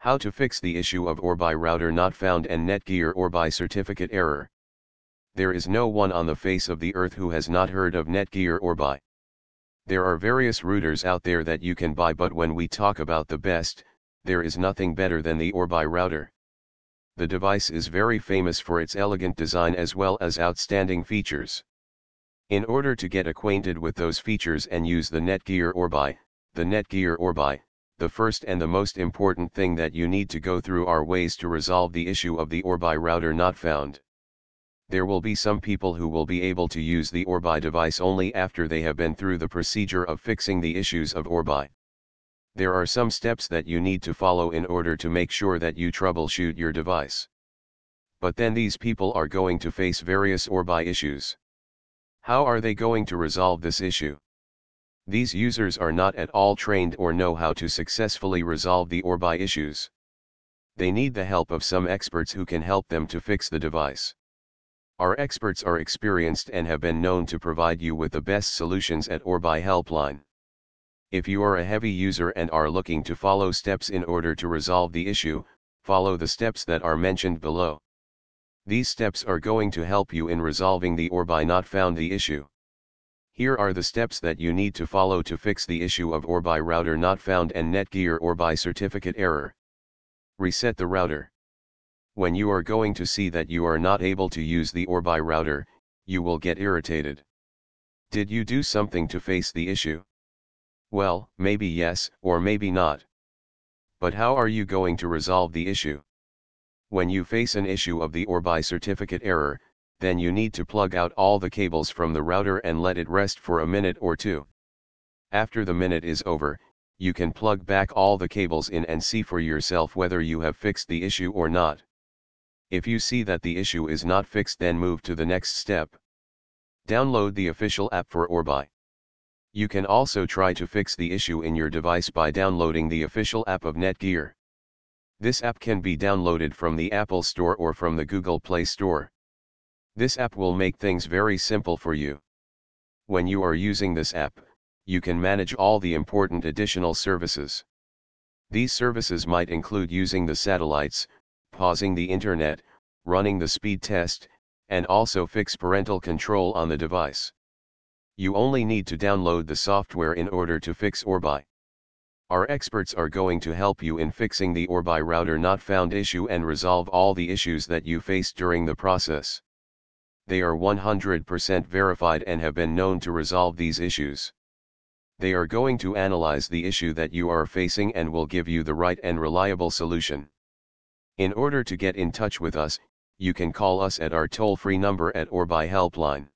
How to fix the issue of Orbi router not found and Netgear Orbi certificate error. There is no one on the face of the earth who has not heard of Netgear Orbi. There are various routers out there that you can buy but when we talk about the best, there is nothing better than the Orbi router. The device is very famous for its elegant design as well as outstanding features. In order to get acquainted with those features and use the Netgear Orbi, the Netgear Orbi, the first and the most important thing that you need to go through are ways to resolve the issue of the Orbi router not found. There will be some people who will be able to use the Orbi device only after they have been through the procedure of fixing the issues of Orbi. There are some steps that you need to follow in order to make sure that you troubleshoot your device. But then these people are going to face various Orbi issues. How are they going to resolve this issue? These users are not at all trained or know how to successfully resolve the Orbi issues. They need the help of some experts who can help them to fix the device. Our experts are experienced and have been known to provide you with the best solutions at Orbi Helpline. If you are a heavy user and are looking to follow steps in order to resolve the issue, follow the steps that are mentioned below. These steps are going to help you in resolving the Orbi not found the issue. Here are the steps that you need to follow to fix the issue of Orbi router not found and Netgear Orbi certificate error. Reset the router. When you are going to see that you are not able to use the Orbi router, you will get irritated. Did you do something to face the issue? Well, maybe yes, or maybe not. But how are you going to resolve the issue? When you face an issue of the Orbi certificate error, then you need to plug out all the cables from the router and let it rest for a minute or two. After the minute is over, you can plug back all the cables in and see for yourself whether you have fixed the issue or not. If you see that the issue is not fixed then move to the next step. Download the official app for Orbi. You can also try to fix the issue in your device by downloading the official app of Netgear. This app can be downloaded from the Apple Store or from the Google Play Store. This app will make things very simple for you. When you are using this app, you can manage all the important additional services. These services might include using the satellites, pausing the internet, running the speed test, and also fix parental control on the device. You only need to download the software in order to fix Orbi. Our experts are going to help you in fixing the Orbi router not found issue and resolve all the issues that you faced during the process. They are 100% verified and have been known to resolve these issues. They are going to analyze the issue that you are facing and will give you the right and reliable solution. In order to get in touch with us, you can call us at our toll-free number at Orbi Helpline.